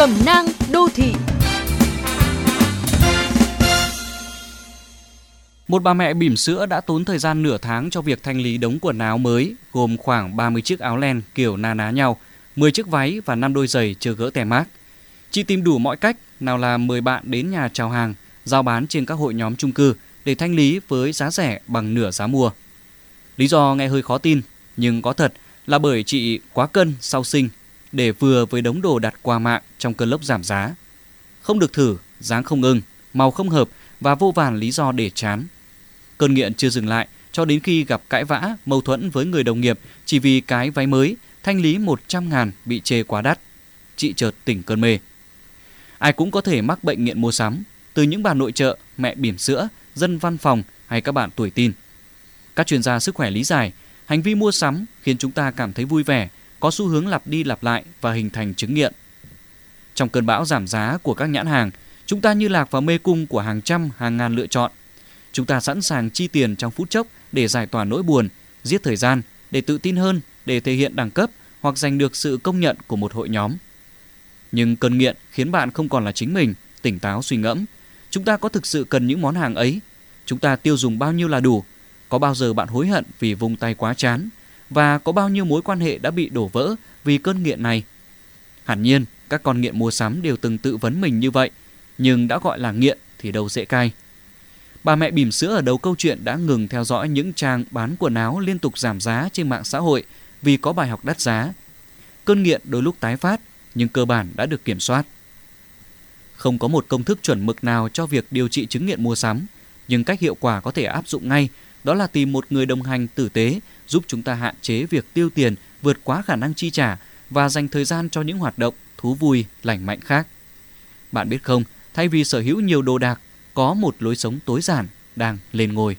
Cẩm nang đô thị Một bà mẹ bỉm sữa đã tốn thời gian nửa tháng cho việc thanh lý đống quần áo mới, gồm khoảng 30 chiếc áo len kiểu na ná nhau, 10 chiếc váy và 5 đôi giày chưa gỡ tè mát. Chị tìm đủ mọi cách, nào là mời bạn đến nhà chào hàng, giao bán trên các hội nhóm chung cư để thanh lý với giá rẻ bằng nửa giá mua. Lý do nghe hơi khó tin, nhưng có thật là bởi chị quá cân sau sinh để vừa với đống đồ đặt qua mạng trong cơn lốc giảm giá. Không được thử, dáng không ưng, màu không hợp và vô vàn lý do để chán. Cơn nghiện chưa dừng lại cho đến khi gặp cãi vã, mâu thuẫn với người đồng nghiệp chỉ vì cái váy mới, thanh lý 100 ngàn bị chê quá đắt. Chị chợt tỉnh cơn mê. Ai cũng có thể mắc bệnh nghiện mua sắm, từ những bà nội trợ, mẹ bỉm sữa, dân văn phòng hay các bạn tuổi tin. Các chuyên gia sức khỏe lý giải, hành vi mua sắm khiến chúng ta cảm thấy vui vẻ, có xu hướng lặp đi lặp lại và hình thành chứng nghiện. Trong cơn bão giảm giá của các nhãn hàng, chúng ta như lạc vào mê cung của hàng trăm, hàng ngàn lựa chọn. Chúng ta sẵn sàng chi tiền trong phút chốc để giải tỏa nỗi buồn, giết thời gian, để tự tin hơn, để thể hiện đẳng cấp hoặc giành được sự công nhận của một hội nhóm. Nhưng cơn nghiện khiến bạn không còn là chính mình, tỉnh táo suy ngẫm. Chúng ta có thực sự cần những món hàng ấy? Chúng ta tiêu dùng bao nhiêu là đủ? Có bao giờ bạn hối hận vì vung tay quá chán? Và có bao nhiêu mối quan hệ đã bị đổ vỡ vì cơn nghiện này? Hẳn nhiên, các con nghiện mua sắm đều từng tự vấn mình như vậy, nhưng đã gọi là nghiện thì đâu dễ cai. Bà mẹ bỉm sữa ở đầu câu chuyện đã ngừng theo dõi những trang bán quần áo liên tục giảm giá trên mạng xã hội vì có bài học đắt giá. Cơn nghiện đôi lúc tái phát, nhưng cơ bản đã được kiểm soát. Không có một công thức chuẩn mực nào cho việc điều trị chứng nghiện mua sắm, nhưng cách hiệu quả có thể áp dụng ngay đó là tìm một người đồng hành tử tế giúp chúng ta hạn chế việc tiêu tiền vượt quá khả năng chi trả và dành thời gian cho những hoạt động thú vui, lành mạnh khác. Bạn biết không, thay vì sở hữu nhiều đồ đạc, có một lối sống tối giản đang lên ngôi.